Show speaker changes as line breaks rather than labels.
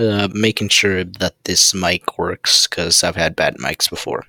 uh, making sure that this mic works because I've had bad mics before.